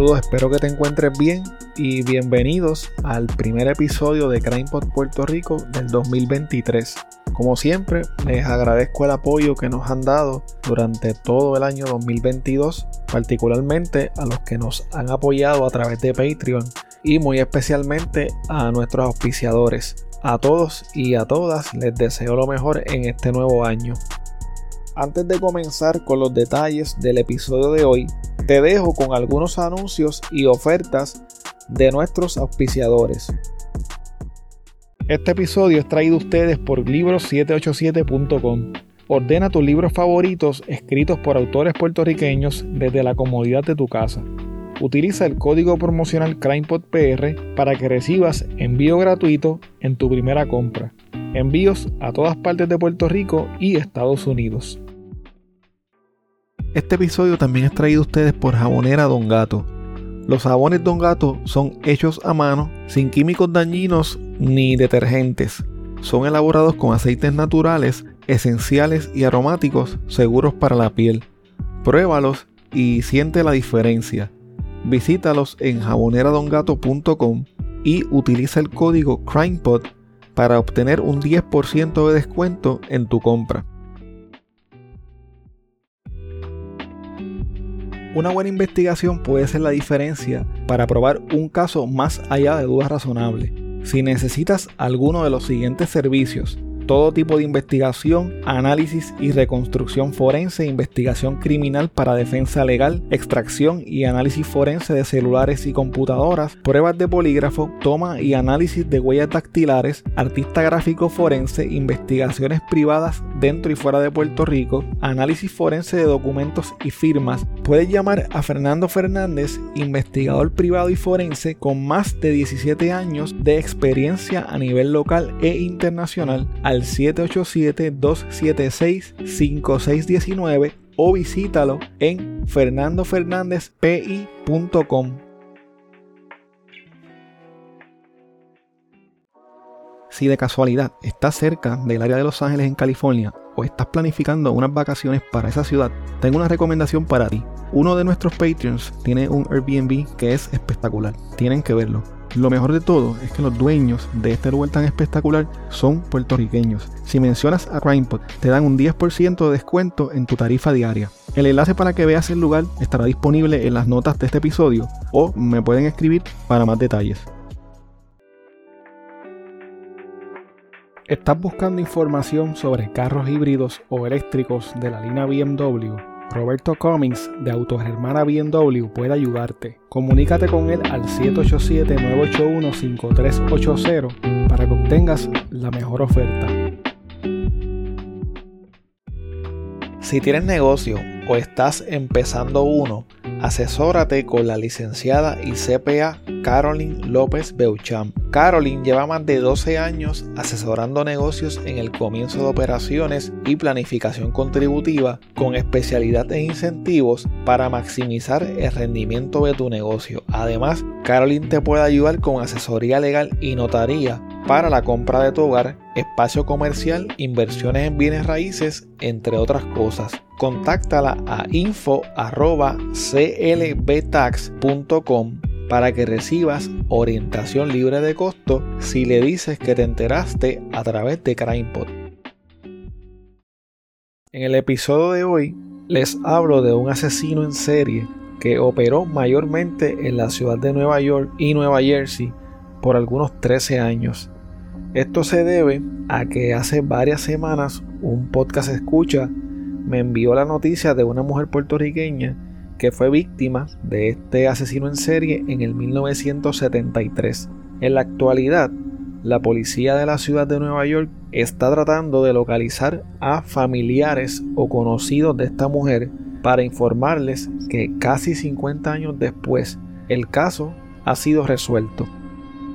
Saludos, espero que te encuentres bien y bienvenidos al primer episodio de CrimePod Puerto Rico del 2023. Como siempre, les agradezco el apoyo que nos han dado durante todo el año 2022, particularmente a los que nos han apoyado a través de Patreon y muy especialmente a nuestros auspiciadores. A todos y a todas les deseo lo mejor en este nuevo año. Antes de comenzar con los detalles del episodio de hoy, te dejo con algunos anuncios y ofertas de nuestros auspiciadores. Este episodio es traído a ustedes por libros787.com. Ordena tus libros favoritos escritos por autores puertorriqueños desde la comodidad de tu casa. Utiliza el código promocional CrimePodPR para que recibas envío gratuito en tu primera compra. Envíos a todas partes de Puerto Rico y Estados Unidos. Este episodio también es traído a ustedes por Jabonera Don Gato. Los jabones Don Gato son hechos a mano, sin químicos dañinos ni detergentes. Son elaborados con aceites naturales, esenciales y aromáticos seguros para la piel. Pruébalos y siente la diferencia. Visítalos en jaboneradongato.com y utiliza el código CrimePod para obtener un 10% de descuento en tu compra. Una buena investigación puede ser la diferencia para probar un caso más allá de dudas razonables. Si necesitas alguno de los siguientes servicios, todo tipo de investigación, análisis y reconstrucción forense, investigación criminal para defensa legal, extracción y análisis forense de celulares y computadoras, pruebas de polígrafo, toma y análisis de huellas dactilares, artista gráfico forense, investigaciones privadas dentro y fuera de Puerto Rico, análisis forense de documentos y firmas. Puedes llamar a Fernando Fernández, investigador privado y forense con más de 17 años de experiencia a nivel local e internacional al 787-276-5619 o visítalo en fernandofernandezpi.com. Si de casualidad estás cerca del área de Los Ángeles en California o estás planificando unas vacaciones para esa ciudad, tengo una recomendación para ti. Uno de nuestros Patreons tiene un Airbnb que es espectacular. Tienen que verlo lo mejor de todo es que los dueños de este lugar tan espectacular son puertorriqueños. Si mencionas a CrimePod, te dan un 10% de descuento en tu tarifa diaria. El enlace para que veas el lugar estará disponible en las notas de este episodio o me pueden escribir para más detalles. ¿Estás buscando información sobre carros híbridos o eléctricos de la línea BMW? Roberto Cummings de Autogermana BMW puede ayudarte. Comunícate con él al 787-981-5380 para que obtengas la mejor oferta. Si tienes negocio o estás empezando uno, asesórate con la licenciada y CPA Caroline López Beucham. Caroline lleva más de 12 años asesorando negocios en el comienzo de operaciones y planificación contributiva con especialidad en incentivos para maximizar el rendimiento de tu negocio. Además, Caroline te puede ayudar con asesoría legal y notaría para la compra de tu hogar, espacio comercial, inversiones en bienes raíces, entre otras cosas. Contáctala a info.clbtax.com para que recibas orientación libre de costo si le dices que te enteraste a través de CrimePod. En el episodio de hoy les hablo de un asesino en serie que operó mayormente en la ciudad de Nueva York y Nueva Jersey por algunos 13 años. Esto se debe a que hace varias semanas un podcast escucha me envió la noticia de una mujer puertorriqueña que fue víctima de este asesino en serie en el 1973. En la actualidad, la policía de la ciudad de Nueva York está tratando de localizar a familiares o conocidos de esta mujer para informarles que casi 50 años después el caso ha sido resuelto.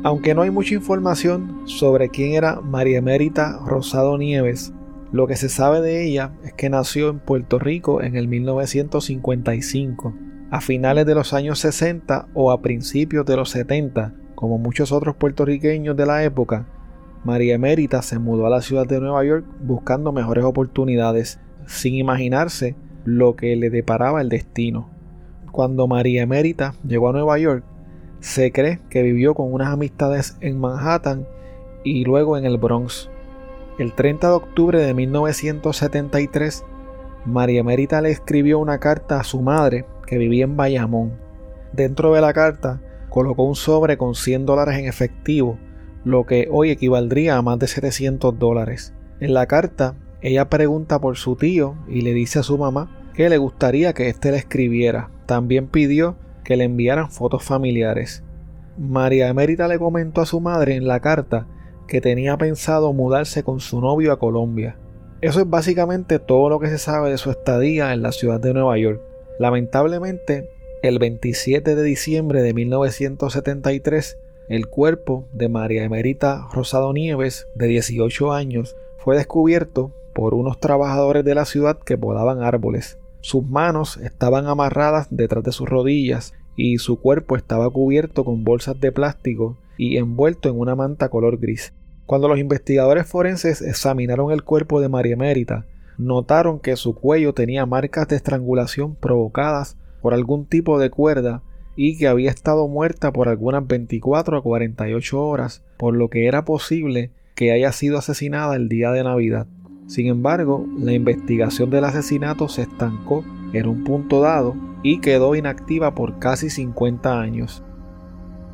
Aunque no hay mucha información sobre quién era María Emérita Rosado Nieves, lo que se sabe de ella es que nació en Puerto Rico en el 1955, a finales de los años 60 o a principios de los 70, como muchos otros puertorriqueños de la época. María Emérita se mudó a la ciudad de Nueva York buscando mejores oportunidades, sin imaginarse lo que le deparaba el destino. Cuando María Emérita llegó a Nueva York, se cree que vivió con unas amistades en Manhattan y luego en el Bronx. El 30 de octubre de 1973, María Emérita le escribió una carta a su madre que vivía en Bayamón. Dentro de la carta colocó un sobre con 100 dólares en efectivo, lo que hoy equivaldría a más de 700 dólares. En la carta, ella pregunta por su tío y le dice a su mamá que le gustaría que éste le escribiera. También pidió que le enviaran fotos familiares. María Emérita le comentó a su madre en la carta que tenía pensado mudarse con su novio a Colombia. Eso es básicamente todo lo que se sabe de su estadía en la ciudad de Nueva York. Lamentablemente, el 27 de diciembre de 1973, el cuerpo de María Emerita Rosado Nieves, de 18 años, fue descubierto por unos trabajadores de la ciudad que podaban árboles. Sus manos estaban amarradas detrás de sus rodillas y su cuerpo estaba cubierto con bolsas de plástico y envuelto en una manta color gris. Cuando los investigadores forenses examinaron el cuerpo de María Emérita, notaron que su cuello tenía marcas de estrangulación provocadas por algún tipo de cuerda y que había estado muerta por algunas 24 a 48 horas, por lo que era posible que haya sido asesinada el día de Navidad. Sin embargo, la investigación del asesinato se estancó en un punto dado y quedó inactiva por casi 50 años.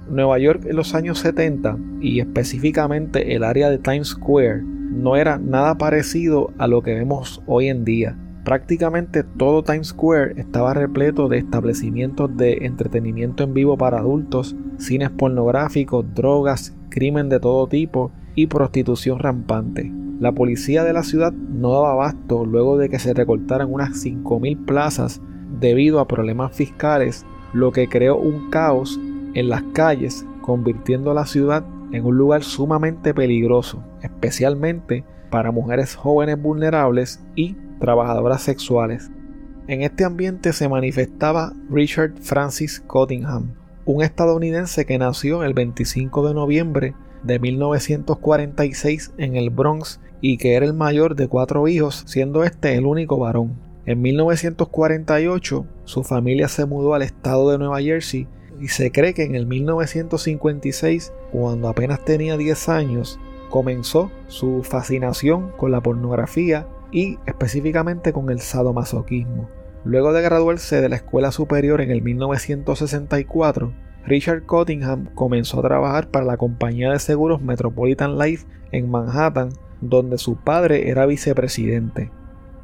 Nueva York en los años 70 y específicamente el área de Times Square no era nada parecido a lo que vemos hoy en día. Prácticamente todo Times Square estaba repleto de establecimientos de entretenimiento en vivo para adultos, cines pornográficos, drogas, crimen de todo tipo y prostitución rampante. La policía de la ciudad no daba abasto luego de que se recortaran unas 5.000 plazas debido a problemas fiscales, lo que creó un caos en las calles, convirtiendo la ciudad en un lugar sumamente peligroso, especialmente para mujeres jóvenes vulnerables y trabajadoras sexuales. En este ambiente se manifestaba Richard Francis Cottingham, un estadounidense que nació el 25 de noviembre de 1946 en el Bronx y que era el mayor de cuatro hijos, siendo este el único varón. En 1948 su familia se mudó al estado de Nueva Jersey y se cree que en el 1956, cuando apenas tenía 10 años, comenzó su fascinación con la pornografía y específicamente con el sadomasoquismo. Luego de graduarse de la escuela superior en el 1964, Richard Cottingham comenzó a trabajar para la compañía de seguros Metropolitan Life en Manhattan, donde su padre era vicepresidente.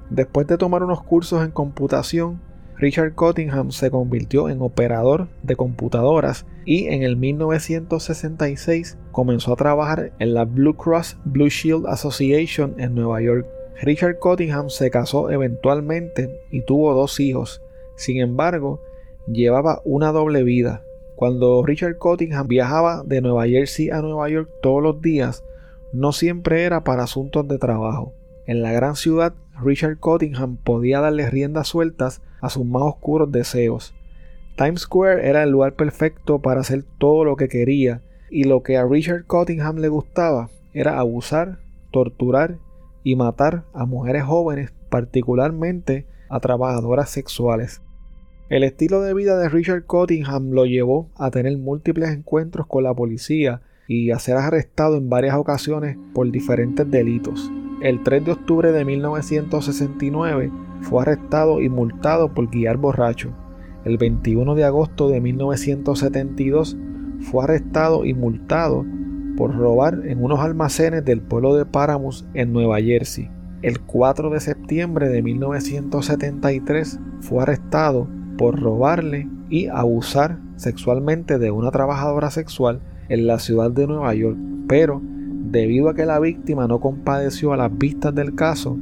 Después de tomar unos cursos en computación, Richard Cottingham se convirtió en operador de computadoras y en el 1966 comenzó a trabajar en la Blue Cross Blue Shield Association en Nueva York. Richard Cottingham se casó eventualmente y tuvo dos hijos. Sin embargo, llevaba una doble vida. Cuando Richard Cottingham viajaba de Nueva Jersey a Nueva York todos los días, no siempre era para asuntos de trabajo. En la gran ciudad, Richard Cottingham podía darle riendas sueltas a sus más oscuros deseos. Times Square era el lugar perfecto para hacer todo lo que quería, y lo que a Richard Cottingham le gustaba era abusar, torturar y matar a mujeres jóvenes, particularmente a trabajadoras sexuales. El estilo de vida de Richard Cottingham lo llevó a tener múltiples encuentros con la policía y a ser arrestado en varias ocasiones por diferentes delitos. El 3 de octubre de 1969 fue arrestado y multado por guiar borracho. El 21 de agosto de 1972 fue arrestado y multado por robar en unos almacenes del pueblo de Paramus en Nueva Jersey. El 4 de septiembre de 1973 fue arrestado por robarle y abusar sexualmente de una trabajadora sexual en la ciudad de Nueva York, pero debido a que la víctima no compadeció a las vistas del caso,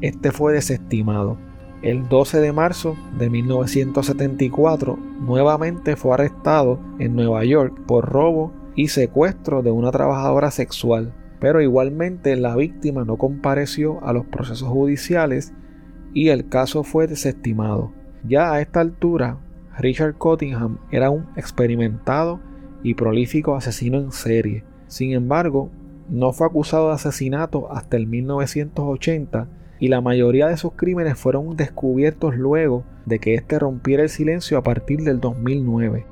este fue desestimado. El 12 de marzo de 1974 nuevamente fue arrestado en Nueva York por robo y secuestro de una trabajadora sexual, pero igualmente la víctima no compareció a los procesos judiciales y el caso fue desestimado. Ya a esta altura, Richard Cottingham era un experimentado y prolífico asesino en serie. Sin embargo, no fue acusado de asesinato hasta el 1980 y la mayoría de sus crímenes fueron descubiertos luego de que éste rompiera el silencio a partir del 2009.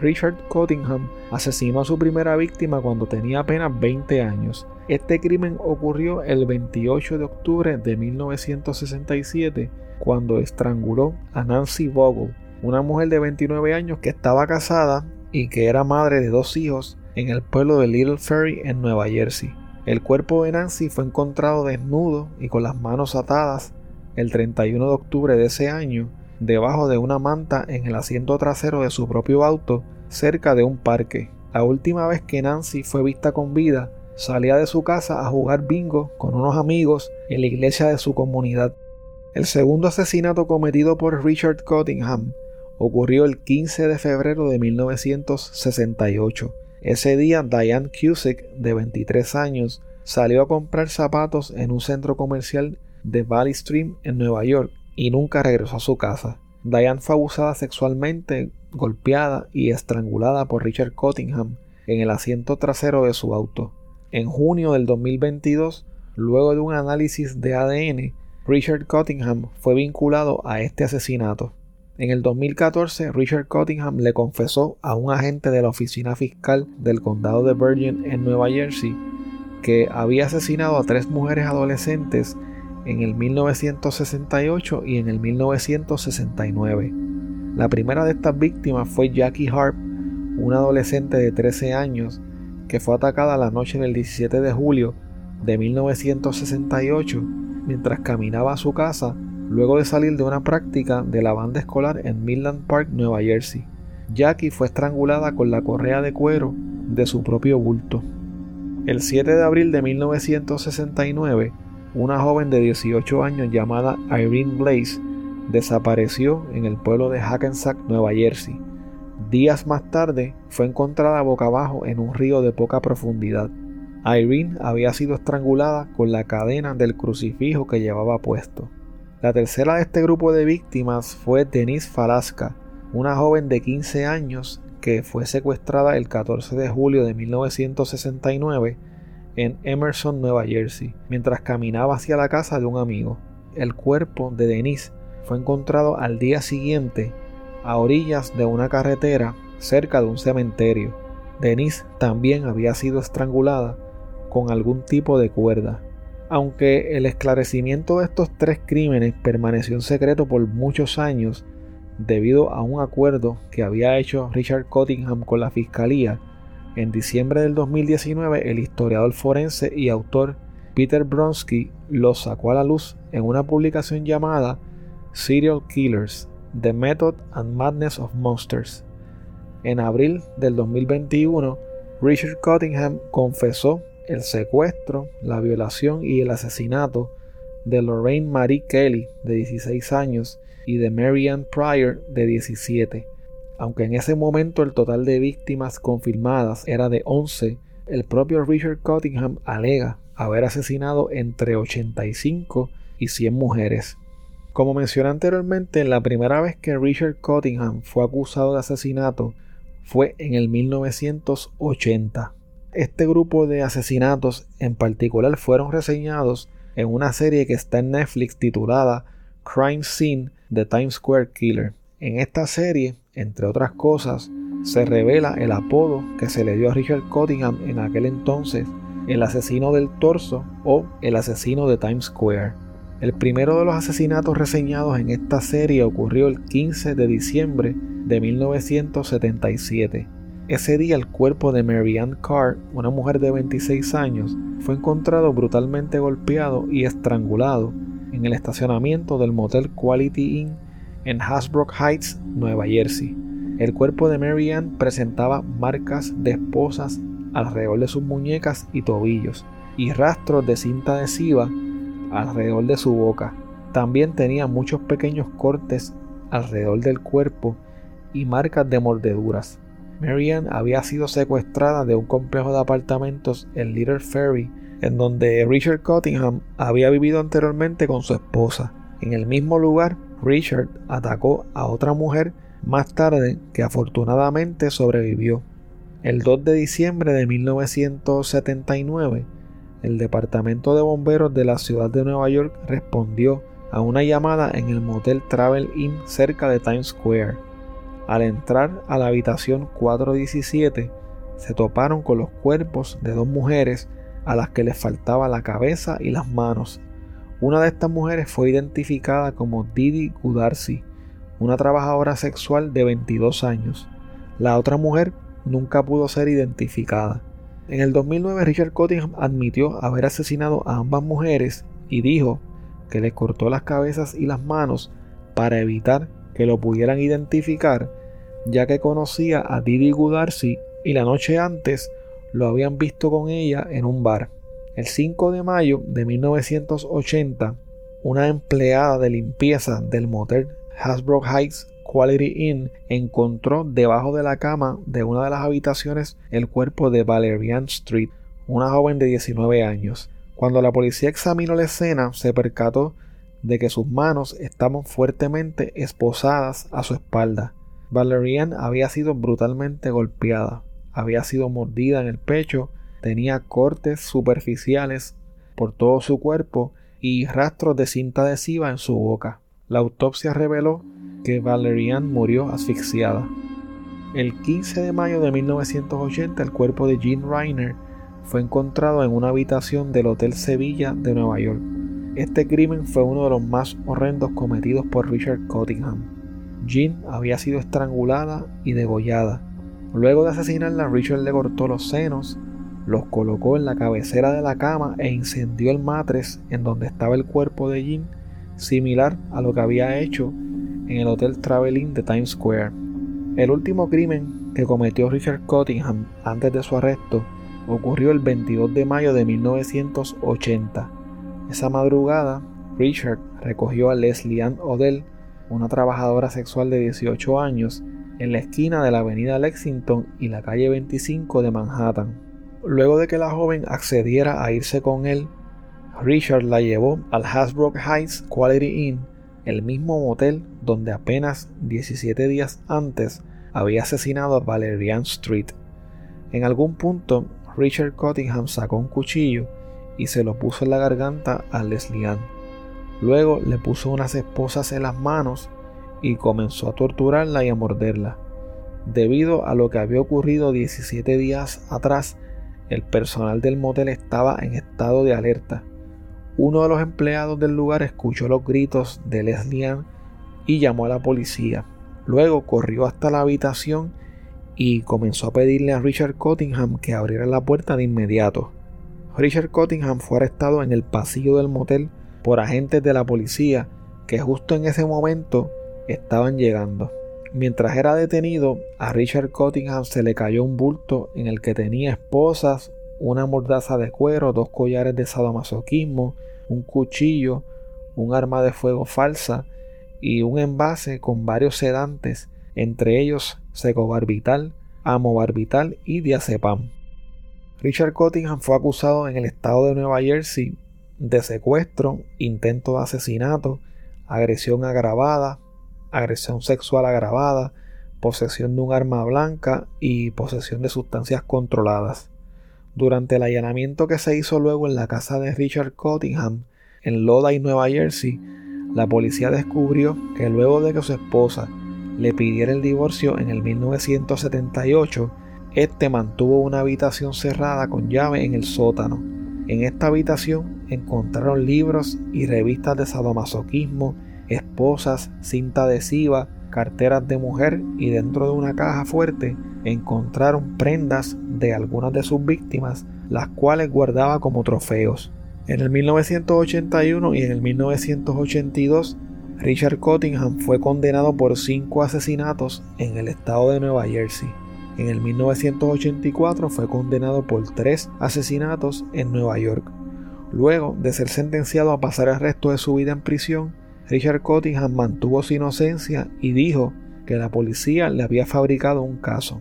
Richard Cottingham asesinó a su primera víctima cuando tenía apenas 20 años. Este crimen ocurrió el 28 de octubre de 1967 cuando estranguló a Nancy Vogel, una mujer de 29 años que estaba casada y que era madre de dos hijos en el pueblo de Little Ferry en Nueva Jersey. El cuerpo de Nancy fue encontrado desnudo y con las manos atadas el 31 de octubre de ese año debajo de una manta en el asiento trasero de su propio auto cerca de un parque. La última vez que Nancy fue vista con vida, salía de su casa a jugar bingo con unos amigos en la iglesia de su comunidad. El segundo asesinato cometido por Richard Cottingham ocurrió el 15 de febrero de 1968. Ese día Diane Cusick, de 23 años, salió a comprar zapatos en un centro comercial de Valley Stream en Nueva York y nunca regresó a su casa. Diane fue abusada sexualmente, golpeada y estrangulada por Richard Cottingham en el asiento trasero de su auto. En junio del 2022, luego de un análisis de ADN, Richard Cottingham fue vinculado a este asesinato. En el 2014, Richard Cottingham le confesó a un agente de la oficina fiscal del condado de Virgin en Nueva Jersey que había asesinado a tres mujeres adolescentes en el 1968 y en el 1969. La primera de estas víctimas fue Jackie Harp, una adolescente de 13 años que fue atacada la noche del 17 de julio de 1968 mientras caminaba a su casa luego de salir de una práctica de la banda escolar en Midland Park, Nueva Jersey. Jackie fue estrangulada con la correa de cuero de su propio bulto. El 7 de abril de 1969, una joven de 18 años llamada Irene Blaze desapareció en el pueblo de Hackensack, Nueva Jersey. Días más tarde fue encontrada boca abajo en un río de poca profundidad. Irene había sido estrangulada con la cadena del crucifijo que llevaba puesto. La tercera de este grupo de víctimas fue Denise Falasca, una joven de 15 años que fue secuestrada el 14 de julio de 1969 en Emerson, Nueva Jersey, mientras caminaba hacia la casa de un amigo. El cuerpo de Denise fue encontrado al día siguiente a orillas de una carretera cerca de un cementerio. Denise también había sido estrangulada con algún tipo de cuerda. Aunque el esclarecimiento de estos tres crímenes permaneció en secreto por muchos años debido a un acuerdo que había hecho Richard Cottingham con la fiscalía, en diciembre del 2019 el historiador forense y autor Peter Bronsky los sacó a la luz en una publicación llamada Serial Killers, The Method and Madness of Monsters. En abril del 2021, Richard Cottingham confesó el secuestro, la violación y el asesinato de Lorraine Marie Kelly, de 16 años, y de Marianne Pryor, de 17. Aunque en ese momento el total de víctimas confirmadas era de 11, el propio Richard Cottingham alega haber asesinado entre 85 y 100 mujeres. Como mencioné anteriormente, la primera vez que Richard Cottingham fue acusado de asesinato fue en el 1980. Este grupo de asesinatos en particular fueron reseñados en una serie que está en Netflix titulada Crime Scene The Times Square Killer. En esta serie, entre otras cosas, se revela el apodo que se le dio a Richard Cottingham en aquel entonces, el asesino del torso o el asesino de Times Square. El primero de los asesinatos reseñados en esta serie ocurrió el 15 de diciembre de 1977. Ese día el cuerpo de Marianne Carr, una mujer de 26 años, fue encontrado brutalmente golpeado y estrangulado en el estacionamiento del motel Quality Inn en Hasbrook Heights, Nueva Jersey. El cuerpo de Marianne presentaba marcas de esposas alrededor de sus muñecas y tobillos y rastros de cinta adhesiva alrededor de su boca. También tenía muchos pequeños cortes alrededor del cuerpo y marcas de mordeduras. Marianne había sido secuestrada de un complejo de apartamentos en Little Ferry, en donde Richard Cottingham había vivido anteriormente con su esposa. En el mismo lugar, Richard atacó a otra mujer más tarde que afortunadamente sobrevivió. El 2 de diciembre de 1979, el Departamento de Bomberos de la ciudad de Nueva York respondió a una llamada en el motel Travel Inn cerca de Times Square. Al entrar a la habitación 417, se toparon con los cuerpos de dos mujeres a las que les faltaba la cabeza y las manos. Una de estas mujeres fue identificada como Didi Gudarsi, una trabajadora sexual de 22 años. La otra mujer nunca pudo ser identificada. En el 2009 Richard Cottingham admitió haber asesinado a ambas mujeres y dijo que les cortó las cabezas y las manos para evitar que lo pudieran identificar, ya que conocía a Didi Gudarsi y la noche antes lo habían visto con ella en un bar. El 5 de mayo de 1980, una empleada de limpieza del motel Hasbrook Heights Quality Inn encontró debajo de la cama de una de las habitaciones el cuerpo de Valerian Street, una joven de 19 años. Cuando la policía examinó la escena, se percató de que sus manos estaban fuertemente esposadas a su espalda. Valerian había sido brutalmente golpeada, había sido mordida en el pecho, tenía cortes superficiales por todo su cuerpo y rastros de cinta adhesiva en su boca. La autopsia reveló que Valerian murió asfixiada. El 15 de mayo de 1980 el cuerpo de Jean Reiner fue encontrado en una habitación del Hotel Sevilla de Nueva York. Este crimen fue uno de los más horrendos cometidos por Richard Cottingham. Jean había sido estrangulada y degollada. Luego de asesinarla, Richard le cortó los senos, los colocó en la cabecera de la cama e incendió el matres en donde estaba el cuerpo de Jean, similar a lo que había hecho en el Hotel Traveling de Times Square. El último crimen que cometió Richard Cottingham antes de su arresto ocurrió el 22 de mayo de 1980. Esa madrugada, Richard recogió a Leslie Ann Odell, una trabajadora sexual de 18 años, en la esquina de la avenida Lexington y la calle 25 de Manhattan. Luego de que la joven accediera a irse con él, Richard la llevó al Hasbrook Heights Quality Inn el mismo motel donde apenas 17 días antes había asesinado a Valerian Street. En algún punto, Richard Cottingham sacó un cuchillo y se lo puso en la garganta a Leslie Ann. Luego le puso unas esposas en las manos y comenzó a torturarla y a morderla. Debido a lo que había ocurrido 17 días atrás, el personal del motel estaba en estado de alerta uno de los empleados del lugar escuchó los gritos de Leslie y llamó a la policía. Luego corrió hasta la habitación y comenzó a pedirle a Richard Cottingham que abriera la puerta de inmediato. Richard Cottingham fue arrestado en el pasillo del motel por agentes de la policía que justo en ese momento estaban llegando. Mientras era detenido, a Richard Cottingham se le cayó un bulto en el que tenía esposas, una mordaza de cuero, dos collares de sadomasoquismo, un cuchillo, un arma de fuego falsa y un envase con varios sedantes, entre ellos secobarbital, amobarbital y diazepam. Richard Cottingham fue acusado en el estado de Nueva Jersey de secuestro, intento de asesinato, agresión agravada, agresión sexual agravada, posesión de un arma blanca y posesión de sustancias controladas. Durante el allanamiento que se hizo luego en la casa de Richard Cottingham en Lodi, Nueva Jersey, la policía descubrió que luego de que su esposa le pidiera el divorcio en el 1978, este mantuvo una habitación cerrada con llave en el sótano. En esta habitación encontraron libros y revistas de sadomasoquismo, esposas, cinta adhesiva, carteras de mujer y dentro de una caja fuerte encontraron prendas de algunas de sus víctimas, las cuales guardaba como trofeos. En el 1981 y en el 1982, Richard Cottingham fue condenado por cinco asesinatos en el estado de Nueva Jersey. En el 1984 fue condenado por tres asesinatos en Nueva York. Luego de ser sentenciado a pasar el resto de su vida en prisión, Richard Cottingham mantuvo su inocencia y dijo que la policía le había fabricado un caso.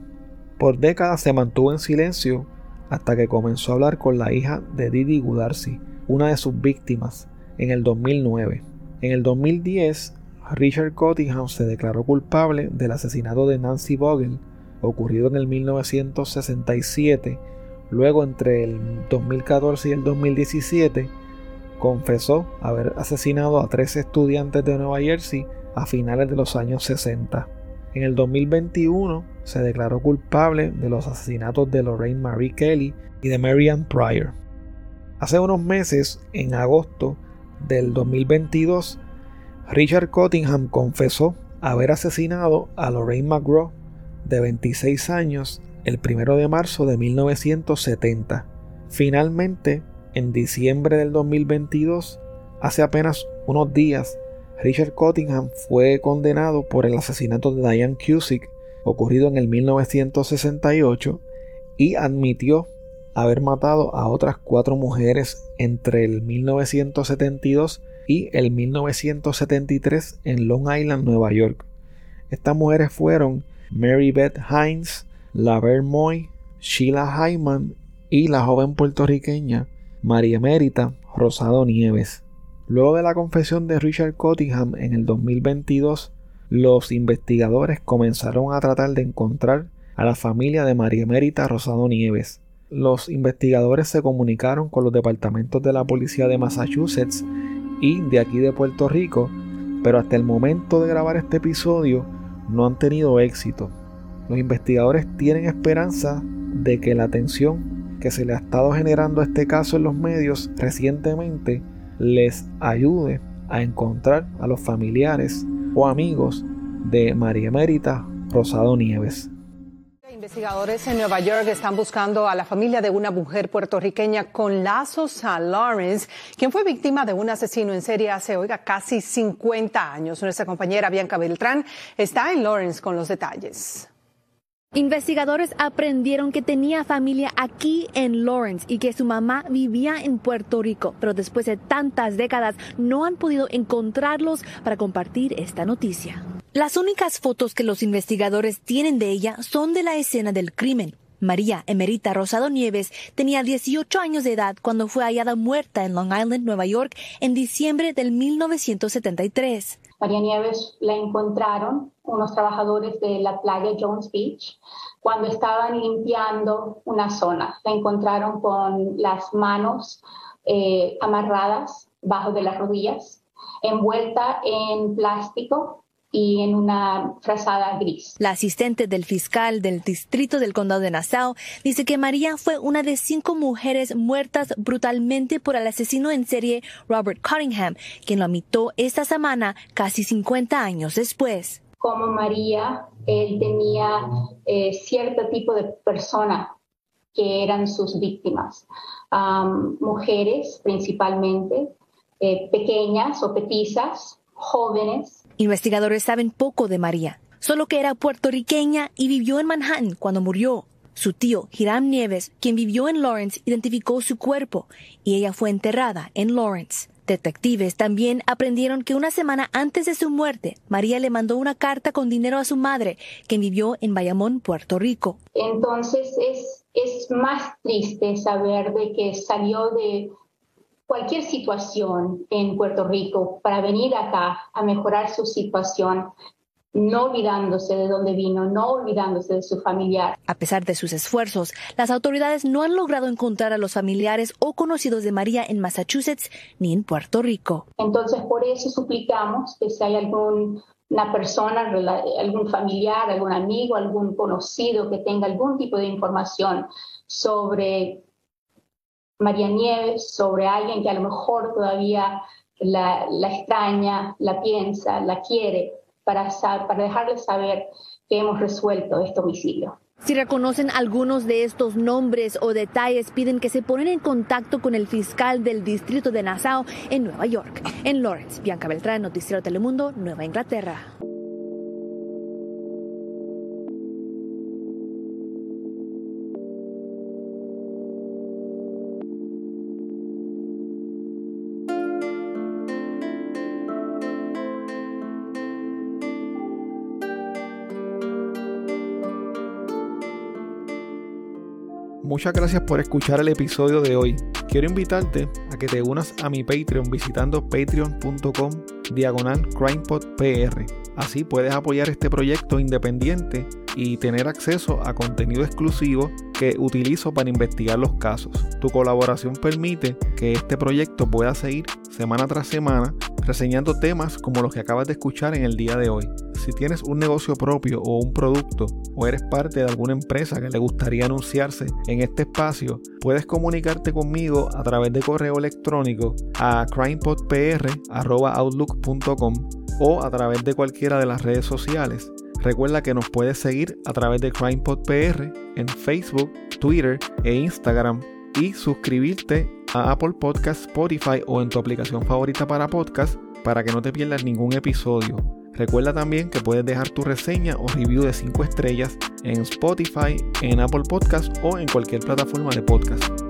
Por décadas se mantuvo en silencio hasta que comenzó a hablar con la hija de Didi Gudarsi, una de sus víctimas, en el 2009. En el 2010, Richard Cottingham se declaró culpable del asesinato de Nancy Vogel, ocurrido en el 1967, Luego, entre el 2014 y el 2017, confesó haber asesinado a tres estudiantes de Nueva Jersey a finales de los años 60. En el 2021 se declaró culpable de los asesinatos de Lorraine Marie Kelly y de Marianne Pryor. Hace unos meses, en agosto del 2022, Richard Cottingham confesó haber asesinado a Lorraine McGraw, de 26 años, el 1 de marzo de 1970. Finalmente, en diciembre del 2022, hace apenas unos días, Richard Cottingham fue condenado por el asesinato de Diane Cusick ocurrido en el 1968 y admitió haber matado a otras cuatro mujeres entre el 1972 y el 1973 en Long Island, Nueva York. Estas mujeres fueron Mary Beth Hines, Laverne Moy, Sheila Hyman y la joven puertorriqueña María Emérita Rosado Nieves. Luego de la confesión de Richard Cottingham en el 2022, los investigadores comenzaron a tratar de encontrar a la familia de María Emérita Rosado Nieves. Los investigadores se comunicaron con los departamentos de la policía de Massachusetts y de aquí de Puerto Rico, pero hasta el momento de grabar este episodio no han tenido éxito. Los investigadores tienen esperanza de que la atención que se le ha estado generando a este caso en los medios recientemente les ayude a encontrar a los familiares o amigos de María Emérita Rosado Nieves. Investigadores en Nueva York están buscando a la familia de una mujer puertorriqueña con lazos a Lawrence, quien fue víctima de un asesino en serie hace, oiga, casi 50 años. Nuestra compañera Bianca Beltrán está en Lawrence con los detalles. Investigadores aprendieron que tenía familia aquí en Lawrence y que su mamá vivía en Puerto Rico, pero después de tantas décadas no han podido encontrarlos para compartir esta noticia. Las únicas fotos que los investigadores tienen de ella son de la escena del crimen. María Emerita Rosado Nieves tenía 18 años de edad cuando fue hallada muerta en Long Island, Nueva York, en diciembre del 1973. María Nieves la encontraron unos trabajadores de la playa Jones Beach cuando estaban limpiando una zona. La encontraron con las manos eh, amarradas bajo de las rodillas, envuelta en plástico y en una frazada gris. La asistente del fiscal del distrito del condado de Nassau dice que María fue una de cinco mujeres muertas brutalmente por el asesino en serie Robert Cottingham, quien lo amitó esta semana casi 50 años después. Como María, él tenía eh, cierto tipo de persona que eran sus víctimas, mujeres principalmente, eh, pequeñas o petizas, jóvenes, Investigadores saben poco de María, solo que era puertorriqueña y vivió en Manhattan cuando murió. Su tío, Hiram Nieves, quien vivió en Lawrence, identificó su cuerpo y ella fue enterrada en Lawrence. Detectives también aprendieron que una semana antes de su muerte, María le mandó una carta con dinero a su madre, quien vivió en Bayamón, Puerto Rico. Entonces es, es más triste saber de que salió de cualquier situación en Puerto Rico para venir acá a mejorar su situación, no olvidándose de dónde vino, no olvidándose de su familiar. A pesar de sus esfuerzos, las autoridades no han logrado encontrar a los familiares o conocidos de María en Massachusetts ni en Puerto Rico. Entonces, por eso suplicamos que si hay algún una persona, algún familiar, algún amigo, algún conocido que tenga algún tipo de información sobre María Nieves, sobre alguien que a lo mejor todavía la, extraña, la piensa, la quiere, para, para dejarle saber que hemos resuelto este homicidio. Si reconocen algunos de estos nombres o detalles, piden que se ponen en contacto con el fiscal del distrito de Nassau en Nueva York. En Lawrence, Bianca Beltrán, Noticiero Telemundo, Nueva Inglaterra. Muchas gracias por escuchar el episodio de hoy. Quiero invitarte a que te unas a mi Patreon visitando patreon.com diagonal crimepodpr. Así puedes apoyar este proyecto independiente y tener acceso a contenido exclusivo que utilizo para investigar los casos. Tu colaboración permite que este proyecto pueda seguir semana tras semana reseñando temas como los que acabas de escuchar en el día de hoy. Si tienes un negocio propio o un producto o eres parte de alguna empresa que le gustaría anunciarse en este espacio, puedes comunicarte conmigo a través de correo electrónico a crimepodpr.outlook.com o a través de cualquiera de las redes sociales. Recuerda que nos puedes seguir a través de CrimePodPR en Facebook, Twitter e Instagram y suscribirte a Apple Podcast, Spotify o en tu aplicación favorita para podcast para que no te pierdas ningún episodio. Recuerda también que puedes dejar tu reseña o review de 5 estrellas en Spotify, en Apple Podcast o en cualquier plataforma de podcast.